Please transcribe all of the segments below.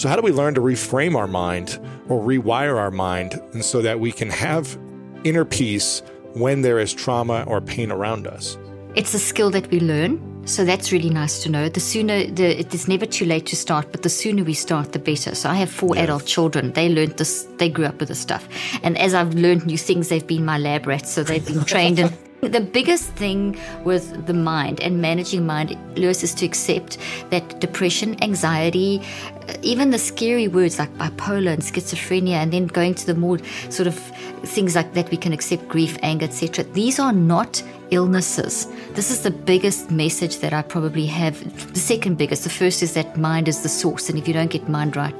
So, how do we learn to reframe our mind or rewire our mind and so that we can have inner peace when there is trauma or pain around us? It's a skill that we learn. So that's really nice to know. The sooner, the, it is never too late to start, but the sooner we start, the better. So I have four yeah. adult children. They learned this, they grew up with this stuff. And as I've learned new things, they've been my lab rats. So they've been trained in the biggest thing with the mind and managing mind, Lewis, is to accept that depression, anxiety, uh, even the scary words like bipolar and schizophrenia, and then going to the more sort of things like that we can accept grief, anger, etc. These are not illnesses. This is the biggest message that I probably have. The second biggest. The first is that mind is the source, and if you don't get mind right,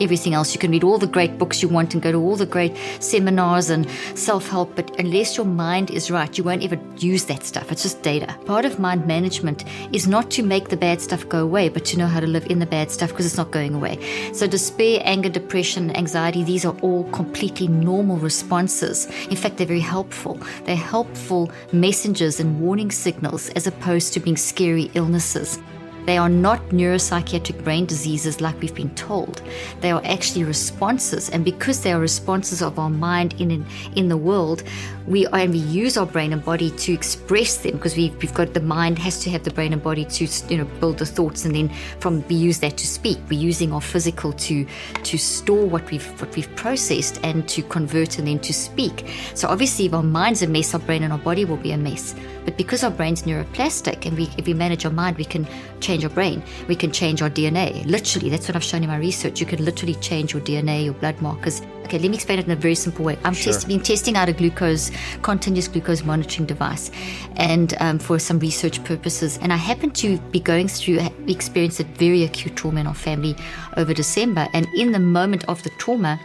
everything else you can read all the great books you want and go to all the great seminars and self help, but unless your mind is right, you won't ever use that stuff. It's just data. Part of mind management is not to make the bad stuff go away, but to know how to live in the bad stuff because it's not going away. So despair, anger, depression, anxiety, these are all completely normal responses. In fact, they're very helpful. They're helpful messengers and warning signals as opposed to being scary illnesses. They are not neuropsychiatric brain diseases like we've been told. They are actually responses, and because they are responses of our mind in in the world, we and we use our brain and body to express them because we've, we've got the mind has to have the brain and body to you know build the thoughts, and then from we use that to speak. We're using our physical to to store what we've what we've processed and to convert and then to speak. So obviously, if our mind's a mess, our brain and our body will be a mess. But because our brain's neuroplastic and we, if we manage our mind, we can change our brain. We can change our DNA. Literally, that's what I've shown in my research. You can literally change your DNA, your blood markers. Okay, let me explain it in a very simple way. I'm sure. test, been testing out a glucose, continuous glucose monitoring device, and um, for some research purposes. And I happened to be going through, we experienced a very acute trauma in our family over December. And in the moment of the trauma,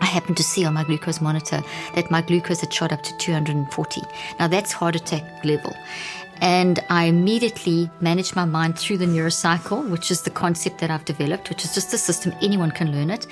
I happened to see on my glucose monitor that my glucose had shot up to 240. Now that's heart attack level. And I immediately managed my mind through the neurocycle, which is the concept that I've developed, which is just a system, anyone can learn it.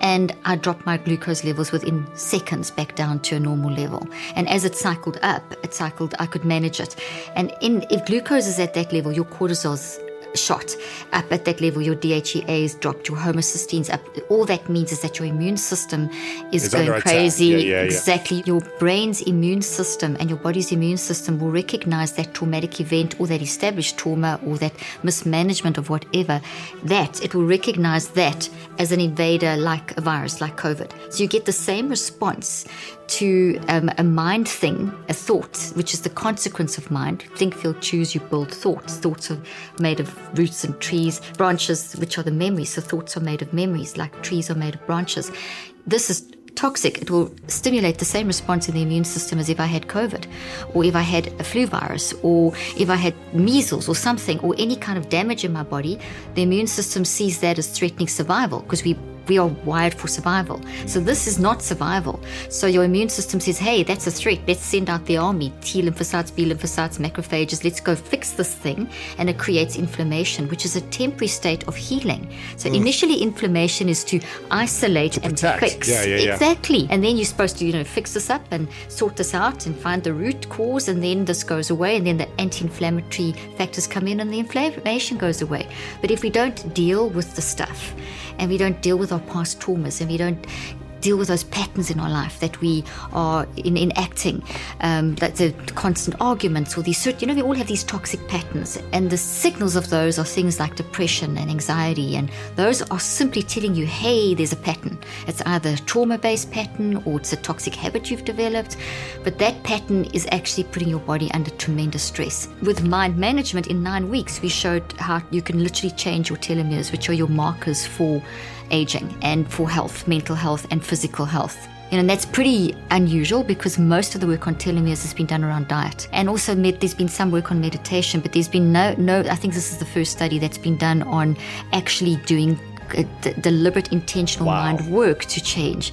And I dropped my glucose levels within seconds back down to a normal level. And as it cycled up, it cycled, I could manage it. And in, if glucose is at that level, your cortisol's shot up at that level, your DHEA is dropped, your homocysteine's up. All that means is that your immune system is it's going crazy. Yeah, yeah, exactly. Yeah. Your brain's immune system and your body's immune system will recognize that traumatic event or that established trauma or that mismanagement of whatever, that it will recognize that as an invader like a virus, like COVID. So you get the same response to um, a mind thing, a thought, which is the consequence of mind. Think, feel, choose, you build thoughts. Thoughts are made of roots and trees, branches, which are the memories. So thoughts are made of memories, like trees are made of branches. This is toxic. It will stimulate the same response in the immune system as if I had COVID, or if I had a flu virus, or if I had measles or something, or any kind of damage in my body. The immune system sees that as threatening survival because we we are wired for survival. So this is not survival. So your immune system says, hey, that's a threat. Let's send out the army, T lymphocytes, B lymphocytes, macrophages. Let's go fix this thing. And it creates inflammation, which is a temporary state of healing. So mm. initially inflammation is to isolate to and fix. Yeah, yeah, yeah. Exactly. And then you're supposed to, you know, fix this up and sort this out and find the root cause. And then this goes away. And then the anti-inflammatory factors come in and the inflammation goes away. But if we don't deal with the stuff and we don't deal with our past traumas and we don't deal with those patterns in our life that we are in, enacting, um, that the constant arguments or these, you know, we all have these toxic patterns. And the signals of those are things like depression and anxiety. And those are simply telling you, hey, there's a pattern. It's either a trauma based pattern or it's a toxic habit you've developed. But that pattern is actually putting your body under tremendous stress. With mind management, in nine weeks, we showed how you can literally change your telomeres, which are your markers for aging and for health, mental health, and physical health. You know, and that's pretty unusual because most of the work on telomeres has been done around diet. And also, med- there's been some work on meditation, but there's been no, no, I think this is the first study that's been done on actually doing uh, d- deliberate, intentional wow. mind work to change.